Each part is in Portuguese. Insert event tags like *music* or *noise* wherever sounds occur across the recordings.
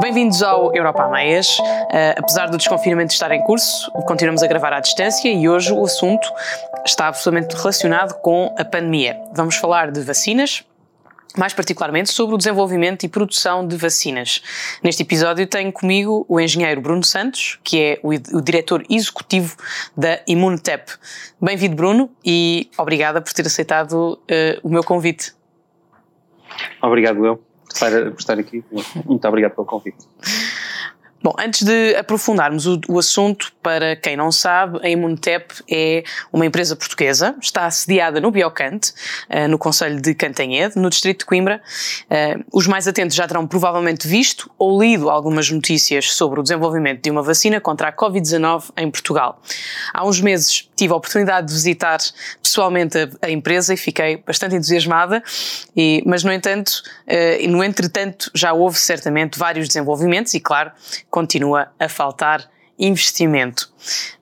Bem-vindos ao Europa a Meias. Uh, apesar do desconfinamento estar em curso, continuamos a gravar à distância e hoje o assunto está absolutamente relacionado com a pandemia. Vamos falar de vacinas, mais particularmente sobre o desenvolvimento e produção de vacinas. Neste episódio tenho comigo o engenheiro Bruno Santos, que é o, o diretor executivo da Immunotep. Bem-vindo, Bruno, e obrigada por ter aceitado uh, o meu convite. Obrigado, eu, por estar aqui. Muito obrigado pelo convite. Bom, antes de aprofundarmos o, o, assunto, para quem não sabe, a Imunotep é uma empresa portuguesa, está sediada no Biocante, uh, no Conselho de Cantanhede, no Distrito de Coimbra. Uh, os mais atentos já terão provavelmente visto ou lido algumas notícias sobre o desenvolvimento de uma vacina contra a Covid-19 em Portugal. Há uns meses tive a oportunidade de visitar pessoalmente a, a empresa e fiquei bastante entusiasmada, e, mas no entanto, uh, no entretanto, já houve certamente vários desenvolvimentos e, claro, continua a faltar investimento.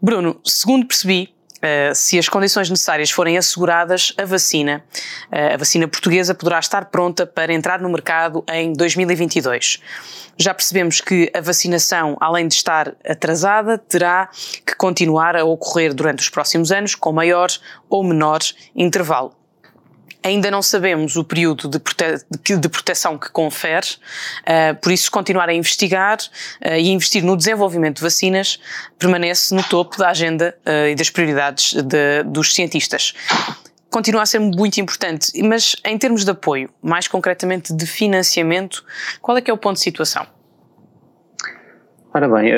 Bruno, segundo percebi, Uh, se as condições necessárias forem asseguradas, a vacina, uh, a vacina portuguesa poderá estar pronta para entrar no mercado em 2022. Já percebemos que a vacinação, além de estar atrasada, terá que continuar a ocorrer durante os próximos anos com maior ou menor intervalo. Ainda não sabemos o período de, prote de proteção que confere, uh, por isso continuar a investigar uh, e investir no desenvolvimento de vacinas permanece no topo da agenda uh, e das prioridades de, dos cientistas. Continua a ser muito importante, mas em termos de apoio, mais concretamente de financiamento, qual é que é o ponto de situação? Ora bem,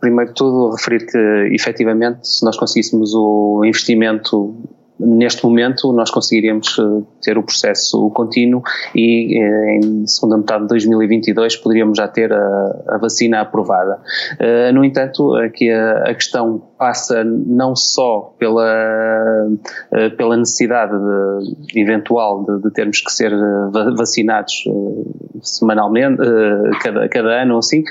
primeiro de tudo referir que efetivamente se nós conseguíssemos o investimento neste momento nós conseguiríamos eh, ter o processo contínuo e eh, em segunda metade de 2022 poderíamos já ter a, a vacina aprovada. Eh, no entanto, aqui a, a, questão passa não só pela, pela necessidade de, eventual de, de, termos que ser vacinados semanalmente, cada, cada ano ou assim,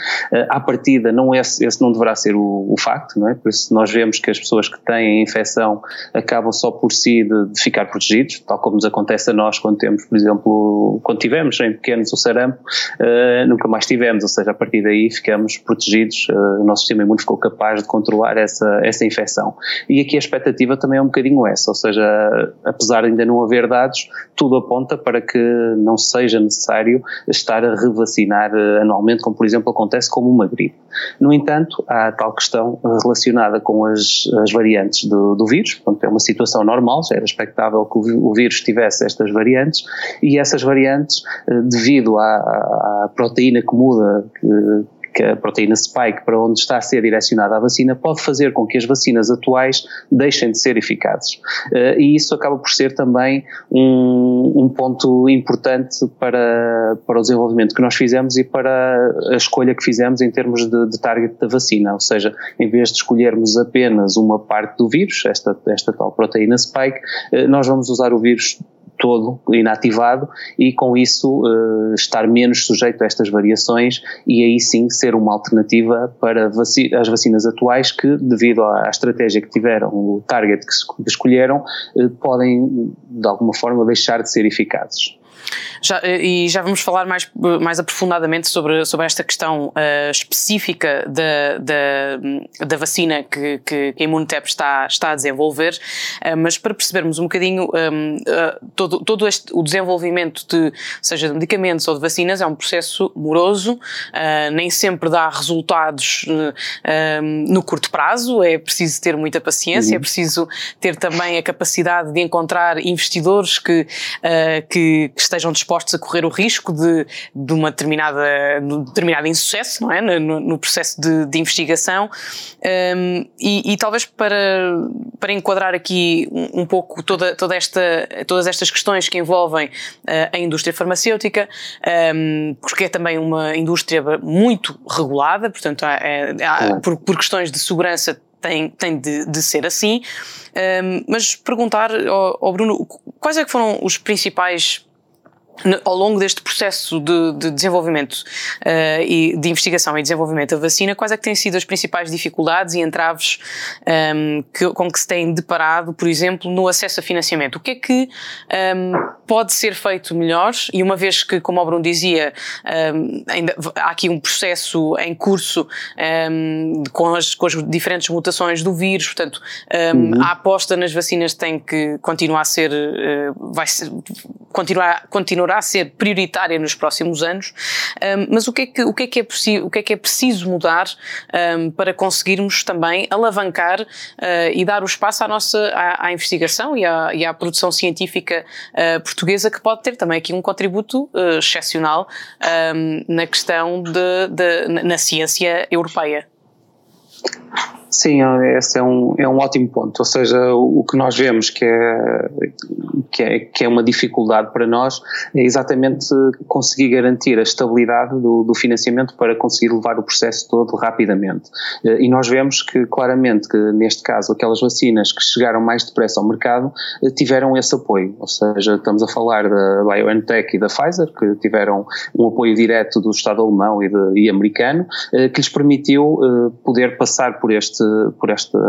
à partida não esse, esse não deverá ser o, o facto, não é? Por isso nós vemos que as pessoas que têm a infecção acabam só por si de, de, ficar protegidos, tal como nos acontece a nós quando temos, por exemplo, quando tivemos em pequenos o sarampo, uh, nunca mais tivemos, ou seja, a partir daí ficamos protegidos, uh, o nosso sistema imune ficou capaz de controlar essa, essa infecção. E aqui a expectativa também é um bocadinho essa, ou seja, apesar de ainda não haver dados, tudo aponta para que não seja necessário estar a revacinar uh, anualmente, como por exemplo acontece como uma gripe. No entanto, há tal questão relacionada com as, as variantes do, do vírus, portanto é uma situação normal, já era expectável que o vírus tivesse estas variantes, e essas variantes, eh, devido à, à proteína que muda, que, que a proteína spike para onde está a ser direcionada a vacina pode fazer com que as vacinas atuais deixem de ser eficazes. Uh, e isso acaba por ser também um, um, ponto importante para, para o desenvolvimento que nós fizemos e para a escolha que fizemos em termos de, de target da vacina. Ou seja, em vez de escolhermos apenas uma parte do vírus, esta, esta tal proteína spike, uh, nós vamos usar o vírus todo inativado e com isso uh, estar menos sujeito a estas variações e aí sim ser uma alternativa para vaci as vacinas atuais que devido à, estratégia que tiveram, o target que, que escolheram, uh, podem de alguma forma deixar de ser eficazes. Já, e já vamos falar mais, mais aprofundadamente sobre, sobre esta questão uh, específica da, da, da vacina que, que, que a Imunotep está, está a desenvolver, uh, mas para percebermos um bocadinho um, uh, eh, todo, todo este, o desenvolvimento de, seja de medicamentos ou de vacinas, é um processo moroso, nem sempre dá resultados no curto prazo, é preciso ter muita paciência, uhum. é preciso ter também a capacidade de encontrar investidores que, que, que estejam dispostos a correr o risco de, de uma determinada, de determinado insucesso, não é? No, no processo de, de investigação. Um, e, e, talvez para, para enquadrar aqui um, um, pouco toda, toda esta, todas estas questões que envolvem uh, a indústria farmacêutica, um, porque é também uma indústria muito regulada, portanto, há, é, há, por, por questões de segurança tem, tem de, de ser assim. Um, mas perguntar ao, ao, Bruno quais é que foram os principais ao longo deste processo de, de desenvolvimento uh, e de investigação e desenvolvimento da vacina, quais é que têm sido as principais dificuldades e entraves um, ehm, que, com que se têm deparado, por exemplo, no acesso a financiamento? O que é que um, ehm, pode ser feito melhor? E uma vez que, como o Bruno dizia, um, ehm, ainda há aqui um processo em curso com as, com, as, diferentes mutações do vírus, portanto, uhum. a aposta nas vacinas tem que continuar a ser, uh, vai ser, continuar, continuar continuará a ser prioritária nos próximos anos, um, mas o que é que, o que, é, que é, o que é que é preciso mudar um, para conseguirmos também alavancar uh, e dar o espaço à nossa à, à investigação e à, e à, produção científica uh, portuguesa que pode ter também aqui um contributo uh, excepcional um, na questão de, de, na ciência europeia. Sim, esse é um, é um ótimo ponto. Ou seja, o, o que nós vemos que é, que, é, que é uma dificuldade para nós é exatamente conseguir garantir a estabilidade do, do financiamento para conseguir levar o processo todo rapidamente. Eh, e nós vemos que claramente que neste caso aquelas vacinas que chegaram mais depressa ao mercado eh, tiveram esse apoio. Ou seja, estamos a falar da BioNTech e da Pfizer, que tiveram um apoio direto do Estado alemão e, de, e americano, eh, que lhes permitiu poder passar por este por esta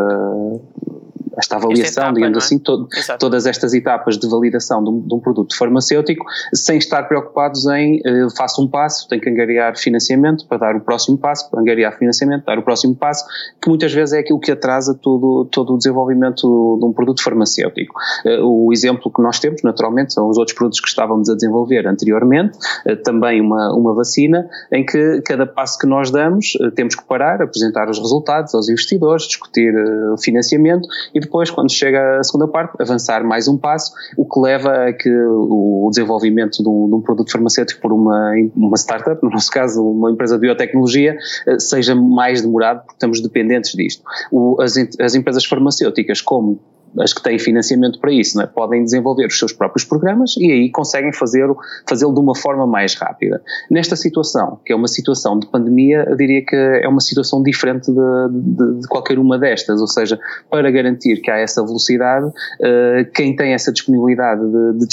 esta avaliação, etapa, digamos é? assim, to, todas estas etapas de validação de um, de um, produto farmacêutico, sem estar preocupados em uh, faço um passo, tenho que angariar financiamento para dar o próximo passo, angariar financiamento, dar o próximo passo, que muitas vezes é aquilo que atrasa todo, todo o desenvolvimento de um produto farmacêutico. Uh, o exemplo que nós temos, naturalmente, são os outros produtos que estávamos a desenvolver anteriormente, uh, também uma, uma vacina, em que cada passo que nós damos temos que parar, apresentar os resultados aos investidores, discutir o financiamento e depois, quando chega a segunda parte, avançar mais um passo, o que leva a que o desenvolvimento de um, de um produto farmacêutico por uma, uma startup, no nosso caso uma empresa de biotecnologia, eh, seja mais demorado porque estamos dependentes disto. O, as, as empresas farmacêuticas, como as que têm financiamento para isso, é? podem desenvolver os seus próprios programas e aí conseguem fazê-lo fazê de uma forma mais rápida. Nesta situação, que é uma situação de pandemia, eu diria que é uma situação diferente de, de, de qualquer uma destas, ou seja, para garantir que há essa velocidade, uh, quem tem essa disponibilidade de, de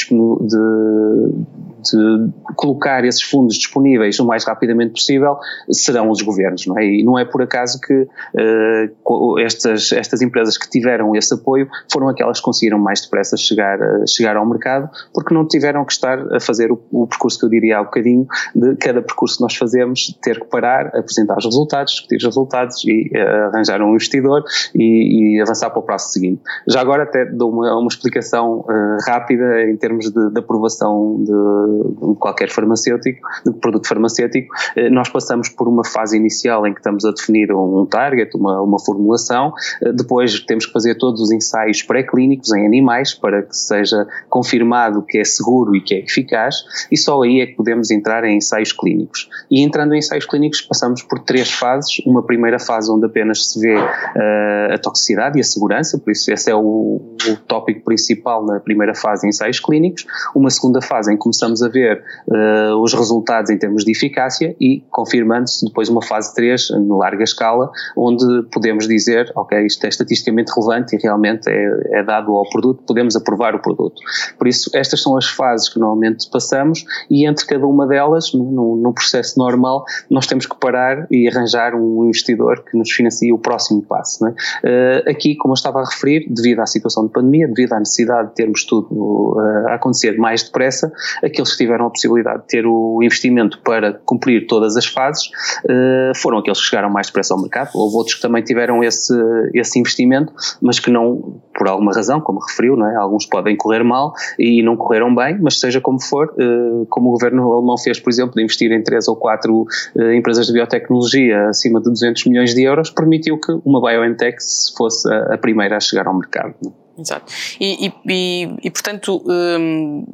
de colocar esses fundos disponíveis o mais rapidamente possível serão os governos, não é? E não é por acaso que uh, estas, estas empresas que tiveram esse apoio foram aquelas que conseguiram mais depressa chegar, chegar ao mercado, porque não tiveram que estar a fazer o, o percurso que eu diria há bocadinho, de cada percurso que nós fazemos, ter que parar, apresentar os resultados, discutir os resultados e uh, arranjar um investidor e, e, avançar para o passo seguinte. Já agora até dou uma, uma explicação uh, rápida em termos de, de aprovação de de qualquer farmacêutico, produto farmacêutico, eh, nós passamos por uma fase inicial em que estamos a definir um target, uma, uma formulação, eh, depois temos que fazer todos os ensaios pré-clínicos em animais para que seja confirmado que é seguro e que é eficaz, e só aí é que podemos entrar em ensaios clínicos. E entrando em ensaios clínicos passamos por três fases, uma primeira fase onde apenas se vê uh, a toxicidade e a segurança, por isso esse é o, o tópico principal na primeira fase em ensaios clínicos, uma segunda fase em que começamos a ver uh, os resultados em termos de eficácia e confirmando-se depois uma fase 3 em larga escala, onde podemos dizer, ok, isto é estatisticamente relevante e realmente é, é dado ao produto, podemos aprovar o produto. Por isso, estas são as fases que normalmente passamos e entre cada uma delas, no, no processo normal, nós temos que parar e arranjar um investidor que nos financie o próximo passo. Uh, aqui, como eu estava a referir, devido à situação de pandemia, devido à necessidade de termos tudo uh, a acontecer mais depressa, aqueles que tiveram a possibilidade de ter o investimento para cumprir todas as fases uh, foram aqueles que chegaram mais depressa ao mercado. Houve outros que também tiveram esse, esse investimento, mas que não, por alguma razão, como referiu, não é? alguns podem correr mal e não correram bem, mas seja como for, uh, como o governo alemão fez, por exemplo, de investir em três ou quatro uh, empresas de biotecnologia acima de 200 milhões de euros, permitiu que uma BioNTech fosse a, a primeira a chegar ao mercado. É? Exato. E, e, e, e portanto, hum,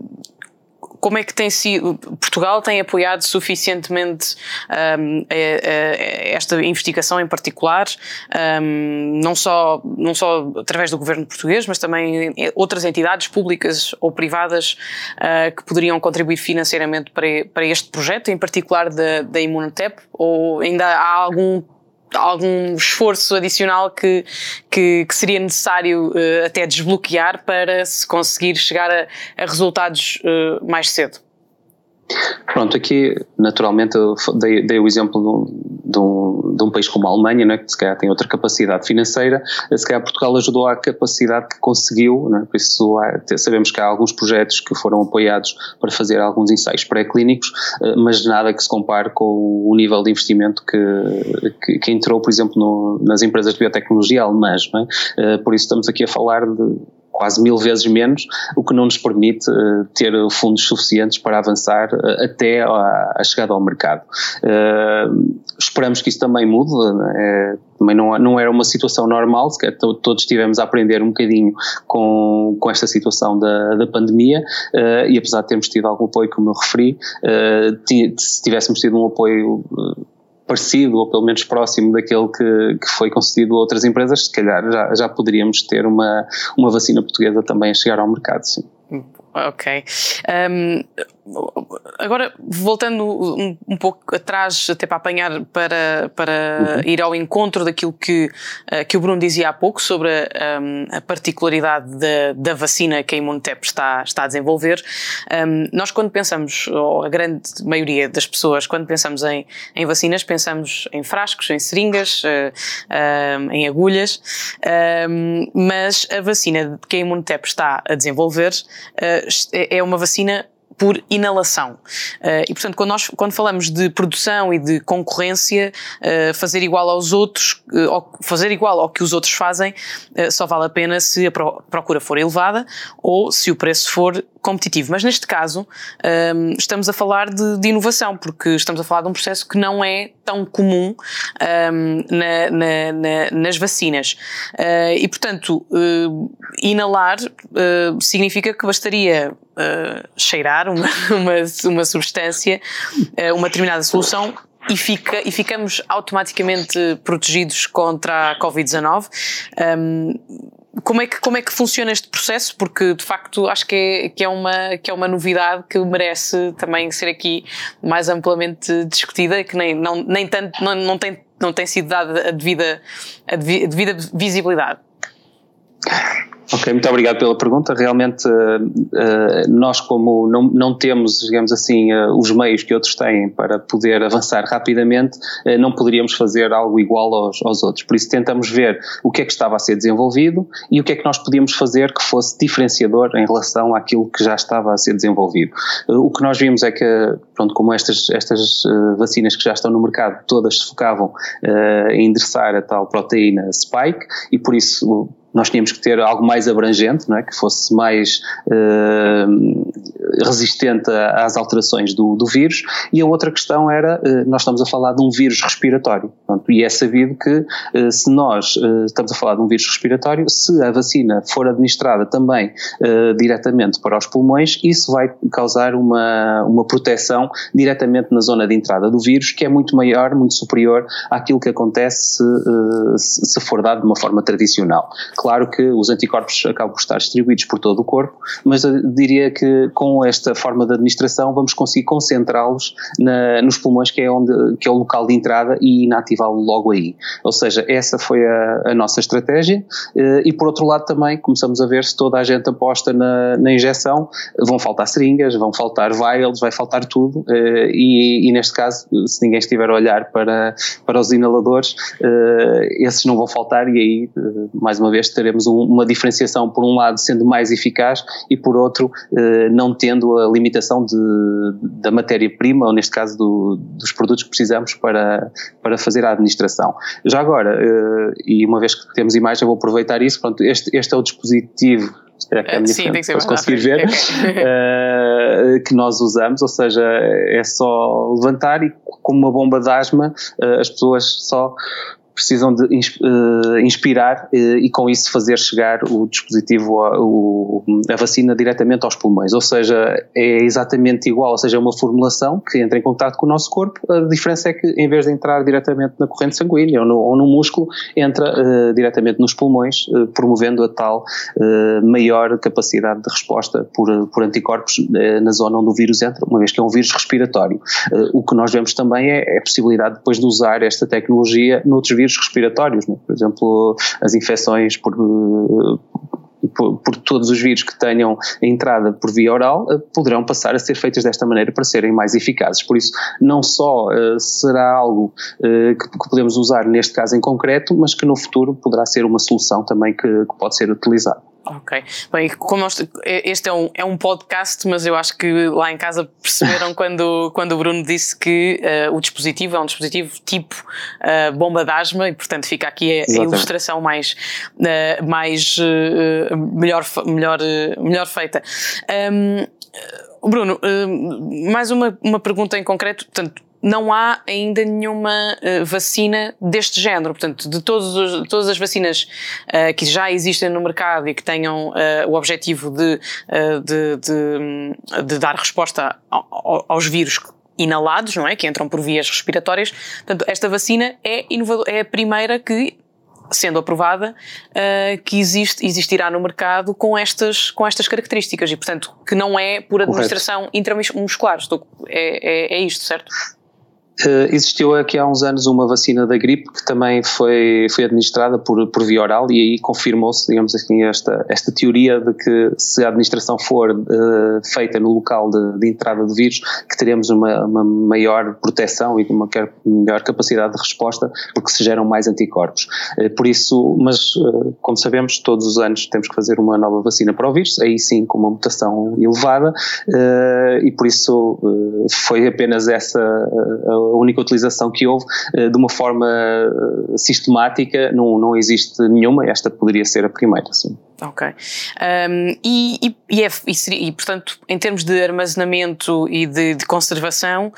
como é que tem sido, Portugal tem apoiado suficientemente um, esta investigação em particular, um, não, só, não só através do governo português, mas também outras entidades públicas ou privadas uh, que poderiam contribuir financeiramente para, para este projeto, em particular da, da Imunotep, ou ainda há algum algum esforço adicional que, que, que seria necessário uh, até desbloquear para se conseguir chegar a, a resultados uh, mais cedo? Pronto, aqui naturalmente eu dei, dei o exemplo de um, de, um, país como a Alemanha, né, que se calhar tem outra capacidade financeira, se calhar Portugal ajudou à capacidade que conseguiu, né, por isso há, sabemos que há alguns projetos que foram apoiados para fazer alguns ensaios pré-clínicos, eh, mas nada que se compare com o nível de investimento que, que, que entrou, por exemplo, no, nas empresas de biotecnologia alemãs, é? por isso estamos aqui a falar de quase mil vezes menos, o que não nos permite uh, ter fundos suficientes para avançar uh, até a, chegada ao mercado. Uh, esperamos que isso também mude, né? também não, não era uma situação normal, sequer todos tivemos a aprender um bocadinho com, com esta situação da, da pandemia e apesar de termos tido algum apoio, como eu referi, se tivéssemos tido um apoio parecido ou pelo menos próximo daquele que, que foi concedido a outras empresas, se calhar já, já poderíamos ter uma, uma vacina portuguesa também a chegar ao mercado, sim. Ok. Um, agora, voltando um, um, pouco atrás, até para apanhar, para, para uhum. ir ao encontro daquilo que, uh, que o Bruno dizia há pouco sobre a, um, a particularidade da, da, vacina que a Imunotep está, está a desenvolver. nós, quando pensamos, ou a grande maioria das pessoas, quando pensamos em, em vacinas, pensamos em frascos, em seringas, uh, em agulhas, mas a vacina que a Imunotep está a desenvolver uh, é uma vacina por inalação. Uh, e, portanto, quando nós quando falamos de produção e de concorrência, uh, fazer igual aos outros, uh, fazer igual ao que os outros fazem, só vale a pena se a procura for elevada ou se o preço for competitivo. Mas neste caso, um, estamos a falar de, de, inovação, porque estamos a falar de um processo que não é tão comum um, na, na, na, nas vacinas. Uh, e, portanto, uh, inalar uh, significa que bastaria cheirar uma, *laughs* uma, uma substância, uma determinada solução, e, fica, e ficamos automaticamente protegidos contra a Covid-19. Um, como é, que, como é que funciona este processo? Porque de facto acho que é, que, é uma, que é uma novidade que merece também ser aqui mais amplamente discutida, que nem, não, nem tanto, não, não, tem, não tem sido dada a devida, a devida visibilidade. Ok, muito obrigado pela pergunta. Realmente, uh, nós, como não, não temos, digamos assim, uh, os meios que outros têm para poder avançar rapidamente, não poderíamos fazer algo igual aos, aos, outros. Por isso, tentamos ver o que é que estava a ser desenvolvido e o que é que nós podíamos fazer que fosse diferenciador em relação àquilo que já estava a ser desenvolvido. o que nós vimos é que, pronto, como estas, estas vacinas que já estão no mercado, todas se focavam em endereçar a tal proteína spike e, por isso, nós tínhamos que ter algo mais abrangente, não é? que fosse mais uh, resistente às alterações do, do, vírus, e a outra questão era, uh, nós estamos a falar de um vírus respiratório, e é sabido que uh, se nós estamos a falar de um vírus respiratório, se a vacina for administrada também diretamente para os pulmões, isso vai causar uma, uma proteção diretamente na zona de entrada do vírus, que é muito maior, muito superior àquilo que acontece se, se for dado de uma forma tradicional. Claro que os anticorpos acabam por estar distribuídos por todo o corpo, mas diria que com esta forma de administração vamos conseguir concentrá-los nos pulmões, que é, onde, que é o local de entrada, e inativá-lo logo aí. Ou seja, essa foi a, a, nossa estratégia. Eh, e por outro lado também começamos a ver se toda a gente aposta na, na injeção, vão faltar seringas, vão faltar vials, vai faltar tudo. Eh, e, e, neste caso, se ninguém estiver a olhar para, para os inaladores, eh, esses não vão faltar, e aí, mais uma vez, teremos um, uma diferenciação, por um lado, sendo mais eficaz e, por outro, eh, não tendo a limitação de, da matéria-prima, ou neste caso do, dos produtos que precisamos para, para fazer a administração. Já agora, eh, e uma vez que temos imagem, vou aproveitar isso, pronto, este, este é o dispositivo é que é minha Sim, frente, tem que ser conseguir ver, uh, *laughs* que nós usamos, ou seja, é só levantar e com uma bomba de asma uh, as pessoas só precisam de uh, inspirar uh, e com isso fazer chegar o dispositivo, a, o, a vacina diretamente aos pulmões. Ou seja, é exatamente igual, ou seja, é uma formulação que entra em contato com o nosso corpo. A diferença é que em vez de entrar diretamente na corrente sanguínea ou no, ou no músculo, entra uh, diretamente nos pulmões, promovendo a tal maior capacidade de resposta por, por anticorpos na zona onde o vírus entra, uma vez que é um vírus respiratório. o que nós vemos também é, é a possibilidade depois de usar esta tecnologia noutros vírus vírus respiratórios, né? por exemplo, as infecções por, por, por, todos os vírus que tenham entrada por via oral, uh, poderão passar a ser feitas desta maneira para serem mais eficazes. Por isso, não só uh, será algo que, que, podemos usar neste caso em concreto, mas que no futuro poderá ser uma solução também que, que pode ser utilizada. Ok. Bem, como nós, este é um, é um podcast, mas eu acho que lá em casa perceberam *laughs* quando, quando o Bruno disse que uh, o dispositivo é um dispositivo tipo uh, bomba de asma e, portanto, fica aqui a, a ilustração mais, uh, mais melhor, melhor, melhor feita. Um, Bruno, mais uma, uma pergunta em concreto. Portanto, não há ainda nenhuma uh, vacina deste género. Portanto, de os, todas as vacinas uh, que já existem no mercado e que tenham uh, o objetivo de, de, de, de, dar resposta ao, aos vírus inalados, não é? Que entram por vias respiratórias. Portanto, esta vacina é, é a primeira que sendo aprovada, uh, que existe, existirá no mercado com estas, com estas características e, portanto, que não é por administração Correto. intramuscular. Estou, é, é, é isto, certo? Uh, existiu aqui há uns anos uma vacina da gripe que também foi, foi administrada por, por via oral e aí confirmou-se, digamos assim, esta, esta teoria de que se a administração for uh, feita no local de, de, entrada de vírus, que teremos uma, uma maior proteção e uma maior capacidade de resposta porque se geram mais anticorpos. Uh, por isso, mas como sabemos, todos os anos temos que fazer uma nova vacina para o vírus, aí sim com uma mutação elevada e por isso foi apenas essa a única utilização que houve eh, de uma forma eh, sistemática, não, não existe nenhuma, esta poderia ser a primeira, sim. Ok. Um, e, e, e, é, seria, e, portanto, em termos de armazenamento e de, de conservação,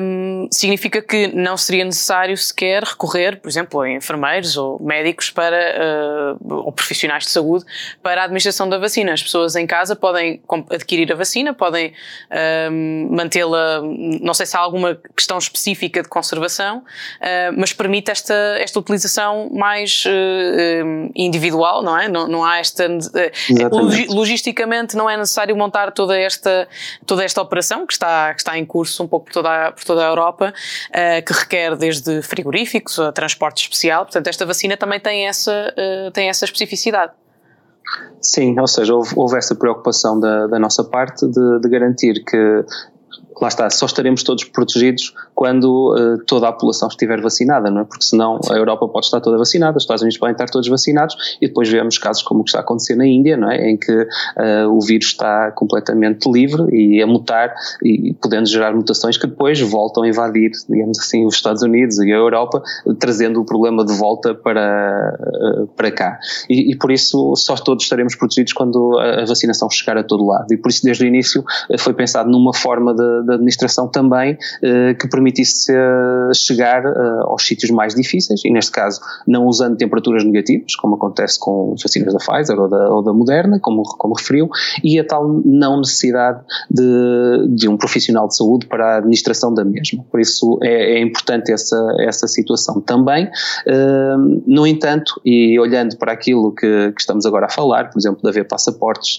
um, significa que não seria necessário sequer recorrer, por exemplo, a enfermeiros ou médicos para, uh, ou profissionais de saúde para a administração da vacina. As pessoas em casa podem adquirir a vacina, podem um, mantê-la, não sei se há alguma questão específica de conservação, uh, mas permite esta, esta utilização mais uh, individual, não é? Não, não há esta. Eh, logisticamente não é necessário montar toda esta, toda esta operação que está, que está em curso um pouco por toda a, por toda a Europa, uh, que requer desde frigoríficos a transporte especial. Portanto, esta vacina também tem essa, uh, tem essa especificidade. Sim, ou seja, houve, houve essa preocupação da, da nossa parte de, de garantir que lá está, só estaremos todos protegidos quando uh, toda a população estiver vacinada, não é? Porque senão Sim. a Europa pode estar toda vacinada, os Estados Unidos podem estar todos vacinados e depois vemos casos como o que está a acontecer na Índia, não é? Em que uh, o vírus está completamente livre e a mutar e podendo gerar mutações que depois voltam a invadir, digamos assim, os Estados Unidos e a Europa, trazendo o problema de volta para, uh, para cá. E, e, por isso só todos estaremos protegidos quando a vacinação chegar a todo lado. E por isso desde o início foi pensado numa forma de da administração também que permitisse eh, chegar eh, aos sítios mais difíceis e neste caso não usando temperaturas negativas, como acontece com as vacinas da Pfizer ou da, ou da Moderna, como, como referiu, e a tal não necessidade de, de um profissional de saúde para a administração da mesma. Por isso é, é importante essa, essa situação também. No entanto, e olhando para aquilo que, que estamos agora a falar, por exemplo, de haver passaportes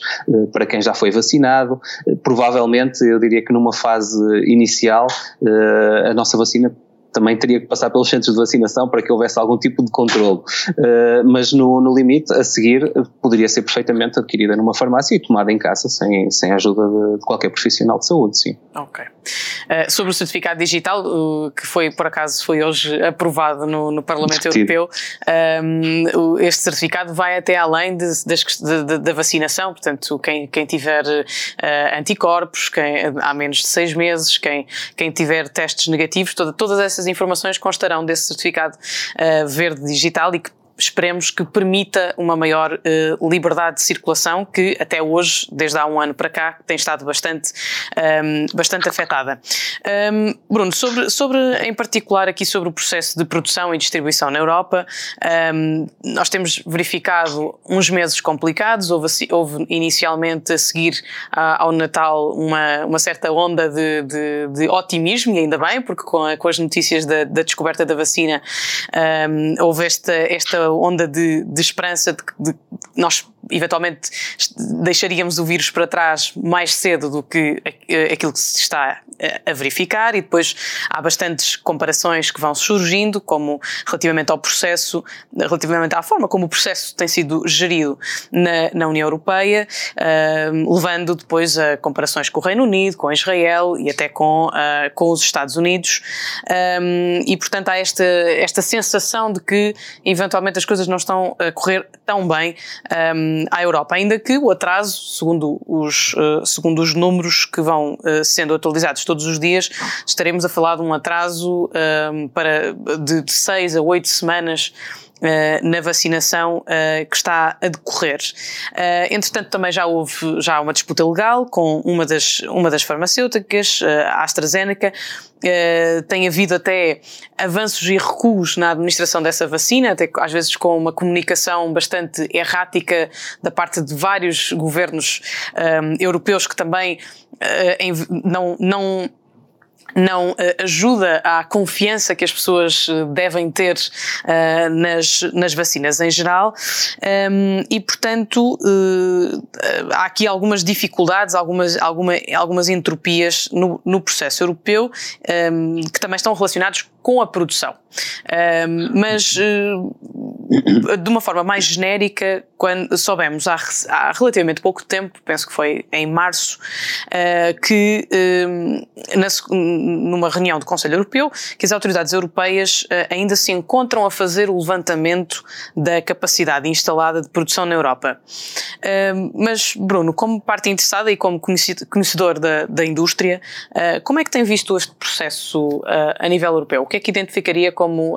para quem já foi vacinado, provavelmente eu diria que numa fase inicial, uh, a nossa vacina também teria que passar pelos centros de vacinação para que houvesse algum tipo de controle. Uh, mas no, no, limite, a seguir, poderia ser perfeitamente adquirida numa farmácia e tomada em casa sem, sem a ajuda de, de qualquer profissional de saúde, sim. Ok. Uh, sobre o certificado digital, uh, que foi, por acaso, foi hoje aprovado no, no Parlamento Discutido. Europeu, um, este certificado vai até além de, da vacinação, portanto, quem, quem tiver uh, anticorpos, quem, há menos de seis meses, quem, quem tiver testes negativos, toda, todas essas informações constarão desse certificado verde digital e que esperemos que permita uma maior uh, liberdade de circulação que até hoje, desde há um ano para cá, tem estado bastante, um, ehm, bastante afetada. Um, ehm, Bruno, sobre, sobre, em particular aqui sobre o processo de produção e distribuição na Europa, um, ehm, nós temos verificado uns meses complicados, houve, houve inicialmente a seguir ao Natal uma, uma certa onda de, de, de, otimismo, e ainda bem, porque com, a, com as notícias da, da, descoberta da vacina houve esta, esta onda de, de esperança de que nós eventualmente deixaríamos o vírus para trás mais cedo do que aquilo que se está a verificar e depois há bastantes comparações que vão surgindo, como relativamente ao processo, relativamente à forma como o processo tem sido gerido na, na União Europeia, uh, levando depois a comparações com o Reino Unido, com Israel e até com, uh, com os Estados Unidos. Um, e portanto há esta, esta sensação de que eventualmente as coisas não estão a correr tão bem um, à Europa, ainda que o atraso, segundo os, uh, segundo os números que vão sendo atualizados todos os dias, estaremos a falar de um atraso um, para, de, de seis a oito semanas Uh, na vacinação uh, que está a decorrer. Uh, entretanto, também já houve já uma disputa legal com uma das, uma das farmacêuticas, a AstraZeneca. tem havido até avanços e recuos na administração dessa vacina, até às vezes com uma comunicação bastante errática da parte de vários governos europeus que também não, não não uh, ajuda à confiança que as pessoas eh, devem ter uh, nas, nas vacinas em geral. Um, e, portanto, uh, há aqui algumas dificuldades, algumas, alguma, algumas entropias no, no processo europeu um, que também estão relacionados com a produção. Um, mas de uma forma mais genérica, quando soubemos há, há, relativamente pouco tempo, penso que foi em março, uh, que uh, na, numa reunião do Conselho Europeu, que as autoridades europeias uh, ainda se encontram a fazer o levantamento da capacidade instalada de produção na Europa. mas, Bruno, como parte interessada e como conhecedor da, da indústria, como é que tem visto este processo a nível europeu? Que é que identificaria como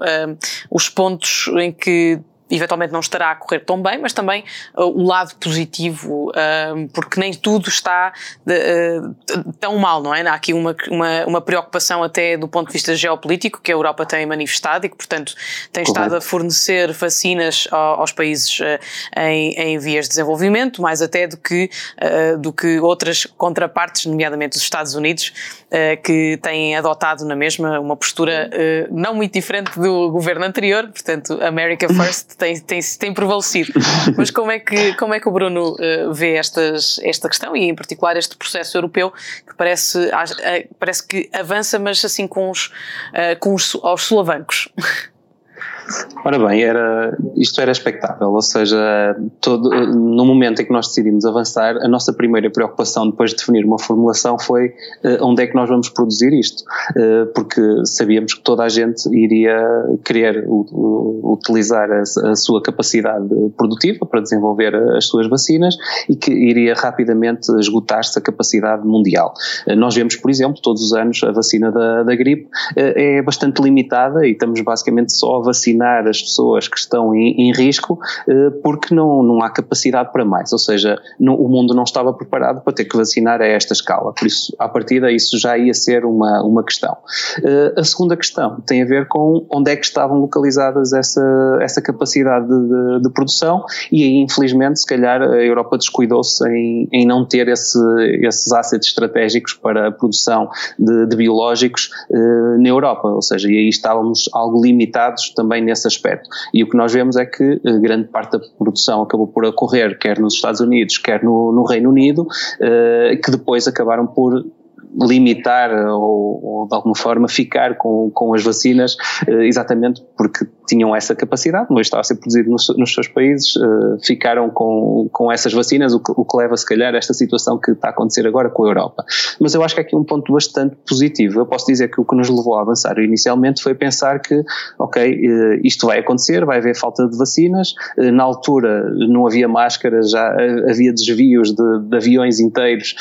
os pontos em que eventualmente não estará a correr tão bem, mas também uh, o lado positivo, uh, porque nem tudo está uh, tão mal, não é? Há aqui uma, uma, uma, preocupação até do ponto de vista geopolítico que a Europa tem manifestado e que, portanto, tem Correto. estado a fornecer vacinas aos países uh, em, em, vias de desenvolvimento, mais até do que, uh, do que outras contrapartes, nomeadamente os Estados Unidos, uh, que têm adotado na mesma uma postura não muito diferente do governo anterior, portanto, America *laughs* First tem, tem, tem prevalecido. *laughs* Mas como é que, como é que o Bruno uh, vê estas, esta questão e, em particular, este processo europeu que parece, uh, parece que avança, mas assim com os, uh, com os aos solavancos? *laughs* Ora bem, era, isto era expectável, ou seja, todo, no momento em que nós decidimos avançar, a nossa primeira preocupação depois de definir uma formulação foi uh, onde é que nós vamos produzir isto, uh, porque sabíamos que toda a gente iria querer utilizar a, a, sua capacidade produtiva para desenvolver as suas vacinas e que iria rapidamente esgotar-se a capacidade mundial. Uh, nós vemos, por exemplo, todos os anos a vacina da, da gripe é bastante limitada e estamos basicamente só a vacinar vacinar as pessoas que estão em, em risco eh, porque não, não há capacidade para mais, ou seja, no, o mundo não estava preparado para ter que vacinar a esta escala, por isso, à partida, isso já ia ser uma, uma questão. Eh, a segunda questão tem a ver com onde é que estavam localizadas essa, essa capacidade de, de produção e aí, infelizmente, se calhar a Europa descuidou-se em, em não ter esse, esses assets estratégicos para a produção de, de biológicos uh, na Europa, ou seja, e aí estávamos algo limitados também nesse aspecto. E o que nós vemos é que eh, grande parte da produção acabou por ocorrer, quer nos Estados Unidos, quer no, no Reino Unido, eh, que depois acabaram por limitar ou, ou, de alguma forma ficar com, com as vacinas eh, exatamente porque tinham essa capacidade, mas estava a ser produzido nos, nos seus países, eh, ficaram com, com essas vacinas, o que, o que, leva se calhar a esta situação que está a acontecer agora com a Europa. Mas eu acho que aqui um ponto bastante positivo. Eu posso dizer que o que nos levou a avançar inicialmente foi pensar que, ok, eh, isto vai acontecer, vai haver falta de vacinas, na altura não havia máscaras, já havia desvios de, de aviões inteiros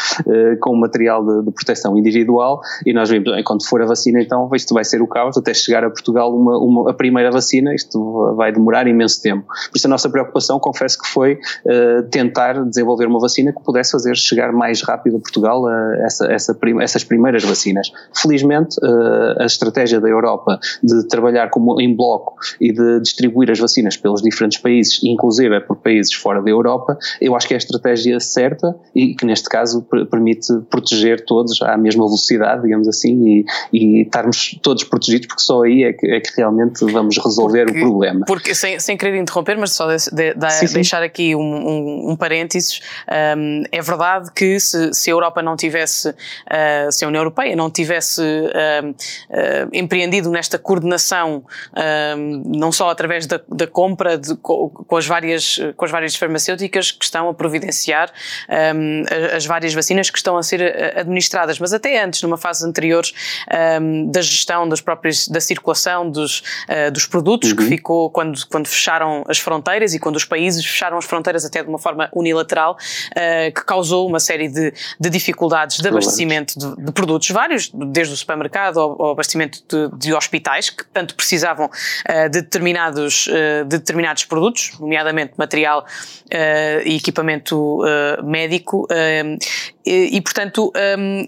com material de, de proteção proteção individual e nós vimos, quando for a vacina então isto vai ser o caos, até chegar a Portugal uma, uma, a primeira vacina, isto vai demorar imenso tempo. Por isso a nossa preocupação, confesso que foi uh, tentar desenvolver uma vacina que pudesse fazer chegar mais rápido a Portugal uh, essa, essa prim essas primeiras vacinas. Felizmente uh, a estratégia da Europa de trabalhar como em bloco e de distribuir as vacinas pelos diferentes países, inclusive por países fora da Europa, eu acho que é a estratégia certa e que neste caso permite proteger todos à mesma velocidade, digamos assim, e, e estarmos todos protegidos, porque só aí é que, é que realmente vamos resolver porque, o problema. Porque, sem, sem querer interromper, mas só de, de, de, sim, deixar sim. aqui um, um, um parênteses, um, é verdade que se, se, a Europa não tivesse, uh, se a União Europeia não tivesse uh, uh, empreendido nesta coordenação, não só através da, da compra de, com, com, as várias, com as várias farmacêuticas que estão a providenciar as várias vacinas que estão a ser administradas, mas até antes, numa fase anterior da gestão das próprias, da circulação dos, dos produtos, uhum. que ficou quando, quando fecharam as fronteiras e quando os países fecharam as fronteiras até de uma forma unilateral, que causou uma série de, de dificuldades de abastecimento de, de, produtos vários, desde o supermercado ao, ao abastecimento de, de, hospitais, que tanto precisavam uh, de, determinados, uh, de determinados produtos, nomeadamente material uh, e equipamento médico, e, e, portanto. Um,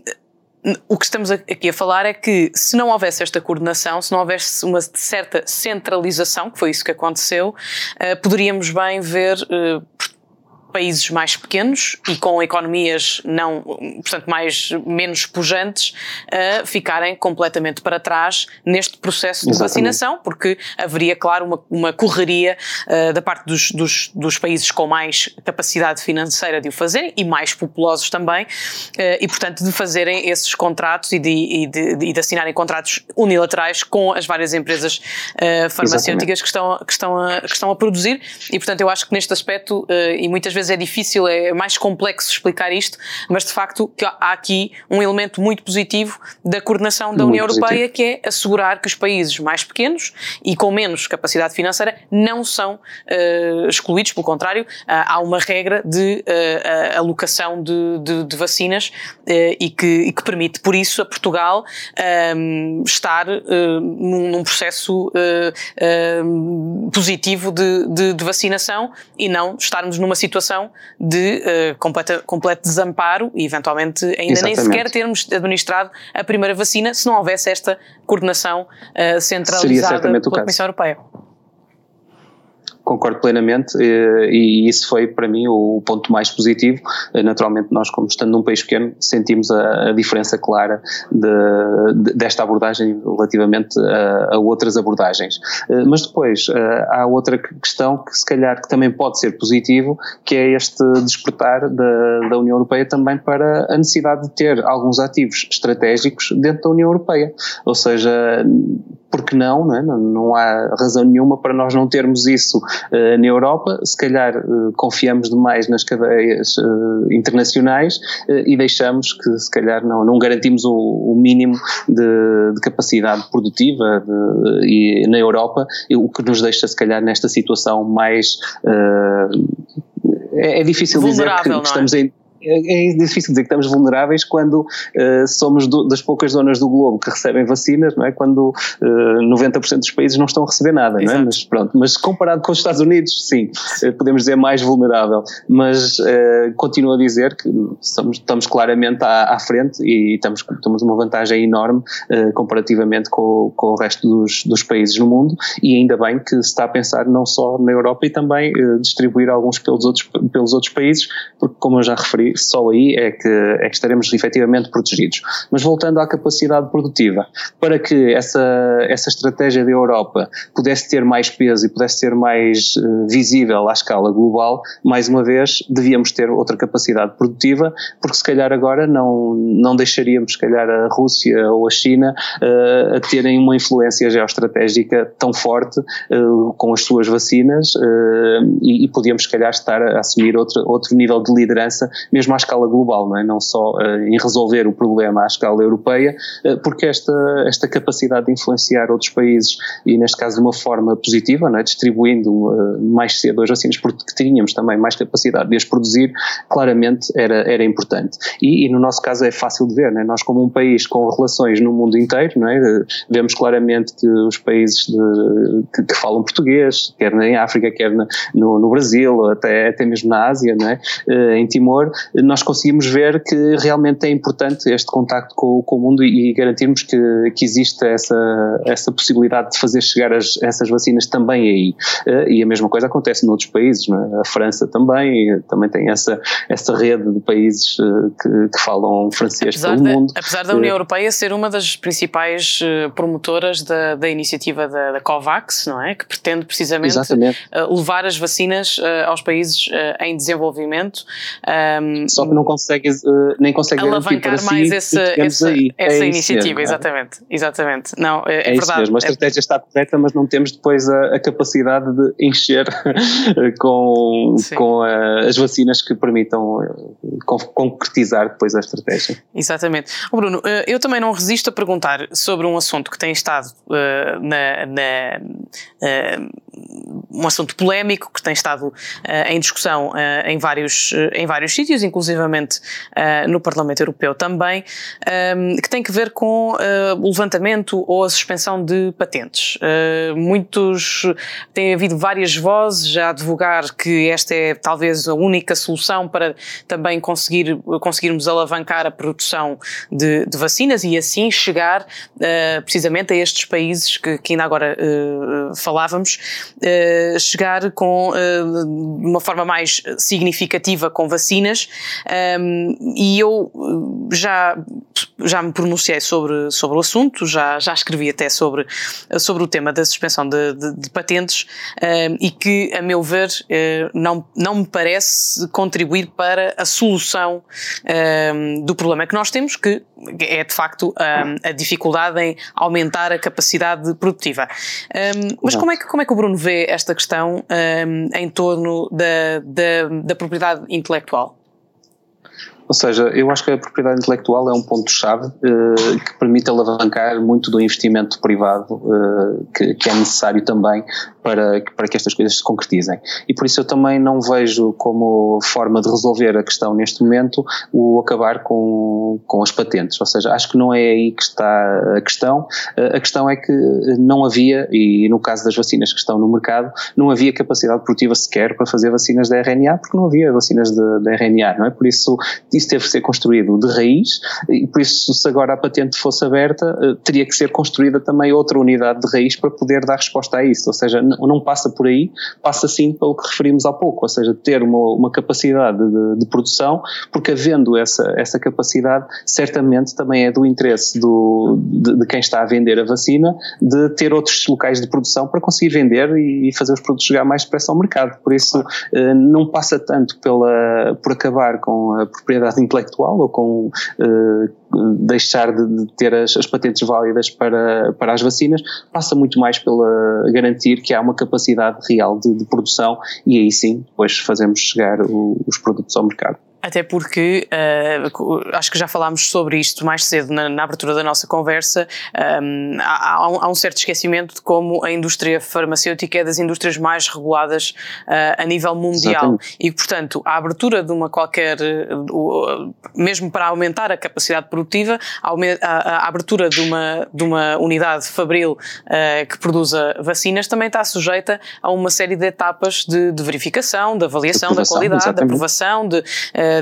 o que estamos aqui a falar é que se não houvesse esta coordenação, se não houvesse uma certa centralização, que foi isso que aconteceu, poderíamos bem ver países mais pequenos e com economias não, portanto, mais, menos pujantes, a ficarem completamente para trás neste processo de Exatamente. vacinação, porque haveria, claro, uma, uma correria uh, da parte dos, dos, dos, países com mais capacidade financeira de o fazerem e mais populosos também, uh, e, portanto, de fazerem esses contratos e de, e de, de, de assinarem contratos unilaterais com as várias empresas uh, farmacêuticas que estão, que, estão a, que estão a produzir, e, portanto, eu acho que neste aspecto, e muitas vezes vezes é difícil, é mais complexo explicar isto, mas de facto há aqui um elemento muito positivo da coordenação da muito União positivo. Europeia, que é assegurar que os países mais pequenos e com menos capacidade financeira não são uh, excluídos, pelo contrário, uh, há uma regra de uh, alocação de, de, de vacinas e, que, e, que, permite, por isso, a Portugal um, estar num, num, processo positivo de, de, de vacinação e não estarmos numa situação situação de uh, completa, completo desamparo e eventualmente ainda Exatamente. nem sequer termos administrado a primeira vacina se não houvesse esta coordenação uh, centralizada pela Comissão Europeia concordo plenamente eh, e isso foi para mim o ponto mais positivo. Eh, naturalmente, nós, como estando num país pequeno, sentimos a, diferença clara de, de, desta abordagem relativamente a, a, outras abordagens. Eh, mas depois há outra questão que, se calhar, que também pode ser positivo, que é este despertar da, da União Europeia também para a necessidade de ter alguns ativos estratégicos dentro da União Europeia. Ou seja, porque não, não, é? não, há razão nenhuma para nós não termos isso na Europa, se calhar uh, confiamos demais nas cadeias uh, internacionais e deixamos que se calhar não, não garantimos o, o mínimo de, de, capacidade produtiva de, e na Europa, o que nos deixa se calhar nesta situação mais é, é, difícil dizer que, que estamos em é, é difícil dizer que estamos vulneráveis quando uh, somos do, das poucas zonas do globo que recebem vacinas, não é? Quando uh, eh, 90% dos países não estão a receber nada, não é? Mas pronto, mas comparado com os Estados Unidos, sim, uh, podemos dizer mais vulnerável, mas continuo a dizer que estamos, estamos claramente à, à, frente e estamos, temos uma vantagem enorme comparativamente com, com o resto dos, dos, países no mundo e ainda bem que se está a pensar não só na Europa e também distribuir alguns pelos outros, pelos outros países, porque como eu já referi, só aí é que, é que estaremos efetivamente protegidos. Mas voltando à capacidade produtiva, para que essa, essa estratégia da Europa pudesse ter mais peso e pudesse ser mais uh, visível à escala global, mais uma vez devíamos ter outra capacidade produtiva, porque se calhar agora não, não deixaríamos, se calhar, a Rússia ou a China uh, a terem uma influência geoestratégica tão forte uh, com as suas vacinas e, e podíamos, se calhar, estar a assumir outro, outro nível de liderança, mesmo à escala global, não é? Não só uh, em resolver o problema à escala europeia, uh, porque esta, esta capacidade de influenciar outros países, e neste caso de uma forma positiva, não é? Distribuindo uh, mais cedo as vacinas, porque tínhamos também mais capacidade de as produzir, claramente era, era importante. E, e no nosso caso é fácil de ver, não é? Nós como um país com relações no mundo inteiro, não é? Vemos claramente que os países de, que, que, falam português, quer em África, quer na, no, no, Brasil, até, até mesmo na Ásia, não é? em Timor, nós conseguimos ver que realmente é importante este contacto com, com o mundo e, e garantirmos que, que existe essa, essa possibilidade de fazer chegar as, essas vacinas também aí. Uh, e a mesma coisa acontece noutros países, é? a França também, também tem essa, essa rede de países uh, que, que, falam francês apesar pelo de, mundo. Apesar da União Europeia ser uma das principais promotoras da, da iniciativa da, da, COVAX, não é? Que pretende precisamente levar as vacinas aos países em desenvolvimento. Um, Só que não consegue, nem consegue alavancar mais si essa, essa, essa é iniciativa, mesmo, é? exatamente, exatamente. Não, é, é, é verdade. Mesmo. A estratégia está correta, mas não temos depois a, a capacidade de encher *laughs* com, com a, as vacinas que permitam concretizar depois a estratégia. Exatamente. Oh, Bruno, eh, eu também não resisto a perguntar sobre um assunto que tem estado uh, na, na uh, um assunto polémico que tem estado uh, em discussão em vários em vários sítios, inclusivamente no Parlamento Europeu também, um, que tem que ver com o levantamento ou a suspensão de patentes. muitos têm havido várias vozes a advogar que esta é talvez a única solução para também conseguir conseguirmos alavancar a produção de, de vacinas e assim chegar uh, precisamente a estes países que, que ainda agora uh, falávamos, uh, chegar com de uma forma mais significativa com vacinas. Um, e eu já já me pronunciei sobre, sobre o assunto, já, já escrevi até sobre, sobre o tema da suspensão de, de, de patentes uh, e que, a meu ver, uh, não, não me parece contribuir para a solução uh, do problema que nós temos, que é de facto a dificuldade em aumentar a capacidade produtiva. mas como é, que, como é que o Bruno vê esta questão em torno da, da, da propriedade intelectual? Ou seja, eu acho que a propriedade intelectual é um ponto-chave uh, que permite alavancar muito do investimento privado uh, que, que, é necessário também para, para que estas coisas se concretizem. E por isso eu também não vejo como forma de resolver a questão neste momento o acabar com, com as patentes. Ou seja, acho que não é aí que está a questão. Uh, a questão é que não havia, e no caso das vacinas que estão no mercado, não havia capacidade produtiva sequer para fazer vacinas de RNA, porque não havia vacinas de, de RNA, não é? Por isso isso teve que ser construído de raiz e por isso se agora a patente fosse aberta eh, teria que ser construída também outra unidade de raiz para poder dar resposta a isso, ou seja, não passa por aí, passa sim pelo que referimos há pouco, ou seja, ter uma, uma capacidade de, de, produção, porque havendo essa, essa capacidade, certamente também é do interesse do, de, de, quem está a vender a vacina de ter outros locais de produção para conseguir vender e, fazer os produtos chegar mais depressa ao mercado, por isso eh, não passa tanto pela, por acabar com a propriedade propriedade intelectual ou com uh, deixar de, de ter as, as, patentes válidas para, para as vacinas, passa muito mais pela garantir que há uma capacidade real de, de produção e aí sim depois fazemos chegar o, os produtos ao mercado. Até porque uh, acho que já falámos sobre isto mais cedo na, na abertura da nossa conversa. Um, há, há, um, certo esquecimento de como a indústria farmacêutica é das indústrias mais reguladas uh, a nível mundial. Exatamente. E, portanto, a abertura de uma qualquer, uh, mesmo para aumentar a capacidade produtiva, a, a, a abertura de uma, de uma unidade fabril que produza vacinas também está sujeita a uma série de etapas de, de verificação, de avaliação de da qualidade, exatamente. de aprovação, de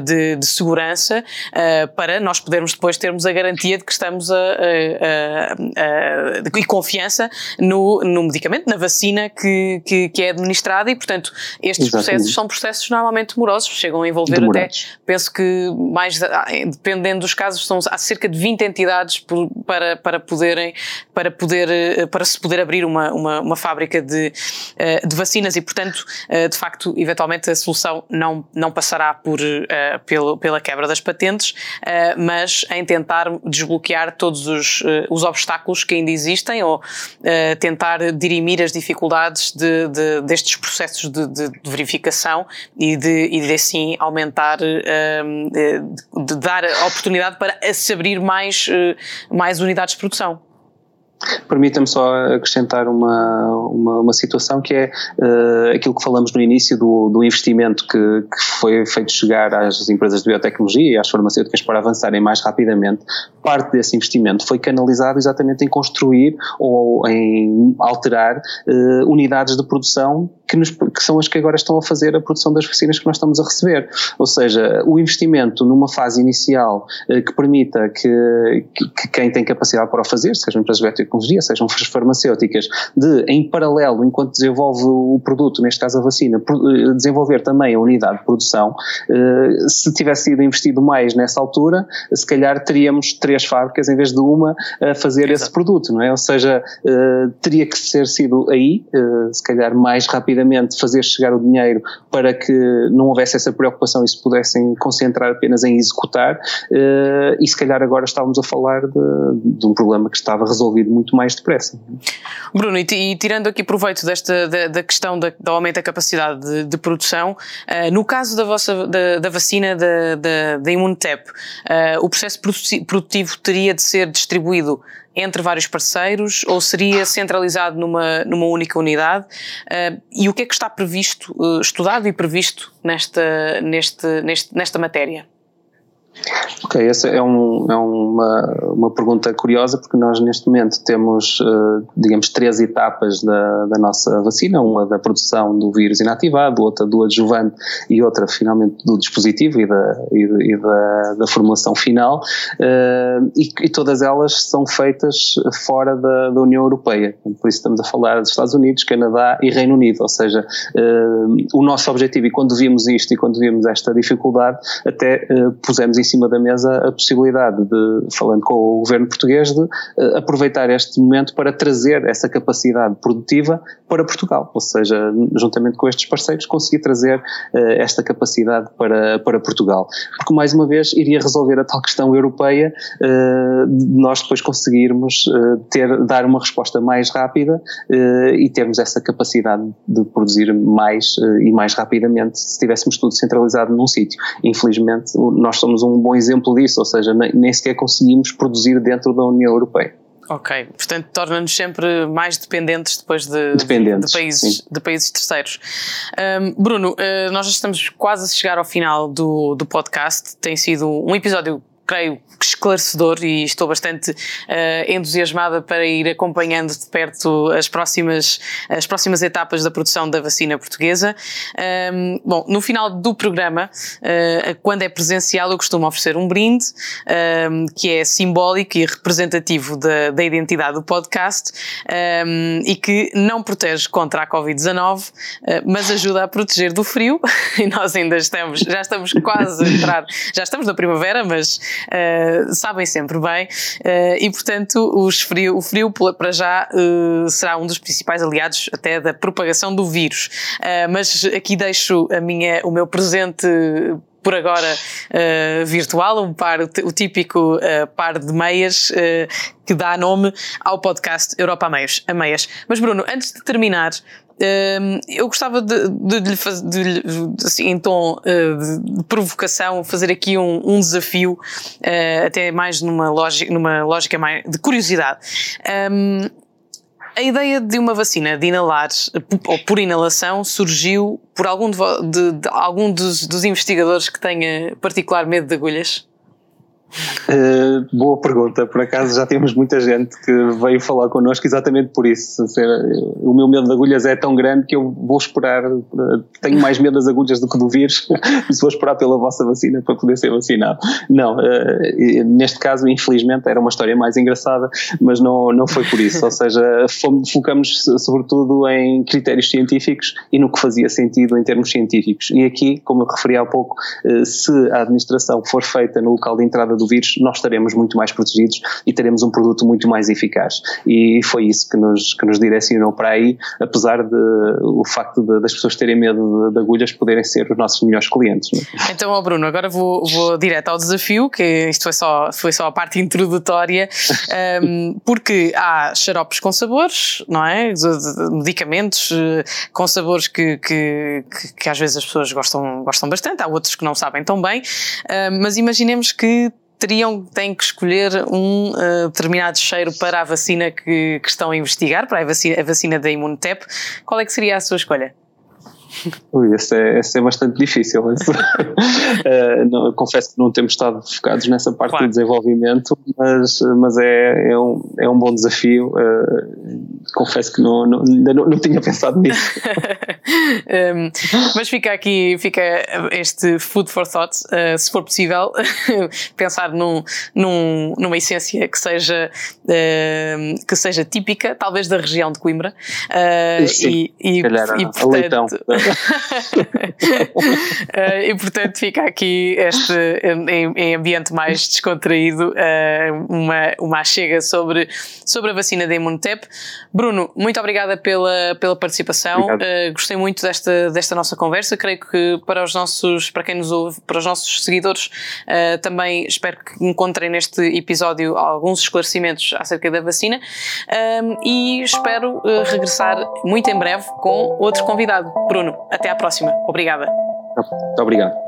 de, de segurança uh, para nós podermos depois termos a garantia de que estamos a, a, a, e confiança no, no medicamento, na vacina que, que, que é administrada e, portanto, estes Exatamente. processos são processos normalmente demorosos, chegam a envolver Demorados. até, penso que mais, ah, dependendo dos casos, são, há cerca de 20 entidades por, para, para poderem, para poder, eh, para se poder abrir uma, uma, uma fábrica de, eh, de vacinas e, portanto, eh, de facto, eventualmente a solução não, não passará por uh, pelo, pela quebra das patentes, uh, mas em tentar desbloquear todos os, uh, os obstáculos que ainda existem ou tentar dirimir as dificuldades de, de destes processos de, de, verificação e de, e de assim aumentar, de, dar oportunidade para se abrir mais, mais unidades de produção. Permita-me só acrescentar uma, uma, uma, situação que é uh, aquilo que falamos no início do, do investimento que, que, foi feito chegar às empresas de biotecnologia e às farmacêuticas para avançarem mais rapidamente. Parte desse investimento foi canalizado exatamente em construir ou em alterar uh, unidades de produção que, nos, que, são as que agora estão a fazer a produção das vacinas que nós estamos a receber. Ou seja, o investimento numa fase inicial uh, que permita que, que, que, quem tem capacidade para o fazer, sejam empresas de biotecnologia, sejam as farmacêuticas, de, em paralelo, enquanto desenvolve o produto, neste caso a vacina, eh, desenvolver também a unidade de produção, uh, se tivesse sido investido mais nessa altura, se calhar teríamos três fábricas em vez de uma a fazer Exato. esse produto, não é? Ou seja, uh, teria que ser sido aí, uh, se calhar mais rapidamente fazer chegar o dinheiro para que não houvesse essa preocupação e se pudessem concentrar apenas em executar, uh, e se calhar agora estávamos a falar de, de, um problema que estava resolvido muito mais depressa. Bruno, e, e tirando aqui proveito desta da, da questão da, do aumento da capacidade de, de produção, no caso da vossa da, da vacina da, da, da Imunotep, o processo produtivo teria de ser distribuído entre vários parceiros ou seria centralizado numa, numa única unidade? Uh, e o que é que está previsto, uh, estudado e previsto nesta, neste, neste, nesta matéria? Ok, essa é, um, é uma, uma pergunta curiosa porque nós neste momento temos, uh, digamos, três etapas da, da nossa vacina, uma da produção do vírus inativado, outra do adjuvante e outra finalmente do dispositivo e da, e, e da, da, formulação final. Uh, e, e, todas elas são feitas fora da, da, União Europeia, por isso estamos a falar dos Estados Unidos, Canadá e Reino Unido, ou seja, uh, o nosso objetivo e quando vimos isto e quando vimos esta dificuldade até pusemos em cima da mesa a possibilidade de, falando com o governo português, de uh, aproveitar este momento para trazer essa capacidade produtiva para Portugal, ou seja, juntamente com estes parceiros, conseguir trazer uh, esta capacidade para, para Portugal. Porque, mais uma vez, iria resolver a tal questão europeia uh, de nós depois conseguirmos ter, dar uma resposta mais rápida e termos essa capacidade de produzir mais e mais rapidamente se tivéssemos tudo centralizado num sítio. Infelizmente, nós somos um um bom exemplo disso, ou seja, nem, nem sequer conseguimos produzir dentro da União Europeia. Ok, portanto torna-nos sempre mais dependentes depois de, dependentes, de, países, de países terceiros. Um, Bruno, uh, nós já estamos quase a chegar ao final do, do podcast. Tem sido um episódio creio, esclarecedor e estou bastante uh, entusiasmada para ir acompanhando de perto as próximas, as próximas etapas da produção da vacina portuguesa. Um, bom, no final do programa, uh, quando é presencial, eu costumo oferecer um brinde um, que é simbólico e representativo da, da identidade do podcast um, e que não protege contra a Covid-19, uh, mas ajuda a proteger do frio. *laughs* e nós ainda estamos, já estamos quase a entrar, já estamos na primavera, mas uh, sabem sempre bem, uh, e portanto frio, o frio para já uh, será um dos principais aliados até da propagação do vírus. mas aqui deixo a minha, o meu presente por agora uh, virtual, um par, o típico uh, par de meias uh, que dá nome ao podcast Europa a Meias. A meias. Mas Bruno, antes de terminar, eu gostava de, de, de, de, de assim, em tom de, provocação, fazer aqui um, um desafio, até mais numa lógica, numa lógica mais de curiosidade. Um, a ideia de uma vacina de inalar ou por inalação surgiu por algum, de algum dos, dos investigadores que tenha particular medo de agulhas? Uh, boa pergunta, por acaso já temos muita gente que veio falar connosco exatamente por isso. O meu medo de agulhas é tão grande que eu vou esperar, tenho mais medo das agulhas do que do vírus, se *laughs* vou esperar pela vossa vacina para poder ser vacinado. Não, uh, neste caso, infelizmente, era uma história mais engraçada, mas não, não foi por isso. Ou seja, focamos sobretudo em critérios científicos e no que fazia sentido em termos científicos. E aqui, como eu referi há pouco, se a administração for feita no local de entrada do vírus, nós estaremos muito mais protegidos e teremos um produto muito mais eficaz. E foi isso que nos, que nos direcionou para aí, apesar de o facto de, das pessoas terem medo de, de, agulhas poderem ser os nossos melhores clientes. É? Então, oh Bruno, agora vou, vou direto ao desafio, que isto foi só, foi só a parte introdutória, *laughs* um, porque há xaropes com sabores, não é? Medicamentos eh, com sabores que, que, que, que às vezes as pessoas gostam, gostam bastante, há outros que não sabem tão bem, um, mas imaginemos que teriam, têm que escolher um uh, determinado cheiro para a vacina que, que, estão a investigar, para a vacina, a vacina da Imunotep. Qual é que seria a sua escolha? Ui, esse é, esse é bastante difícil. uh, *laughs* não, confesso que não temos estado focados nessa parte claro. do desenvolvimento, mas, mas é, é, um, é um bom desafio. Uh, confesso que não, não, ainda não, não tinha pensado nisso. um, *laughs* mas fica aqui, fica este food for thought, uh, se for possível, *laughs* pensar num, num, numa essência que seja, uh, que seja típica, talvez da região de Coimbra. Sim, e, e, e, portanto, e portanto fica aqui este, em, em ambiente mais descontraído, uma, uma chega sobre, sobre a vacina da Imunotep. Bruno, muito obrigada pela, pela participação. gostei muito desta, desta nossa conversa. Creio que para os nossos, para quem nos ouve, para os nossos seguidores, uh, também espero que encontrem neste episódio alguns esclarecimentos acerca da vacina e espero uh, regressar muito em breve com outro convidado. Bruno, até à próxima. Obrigada. Muito obrigado.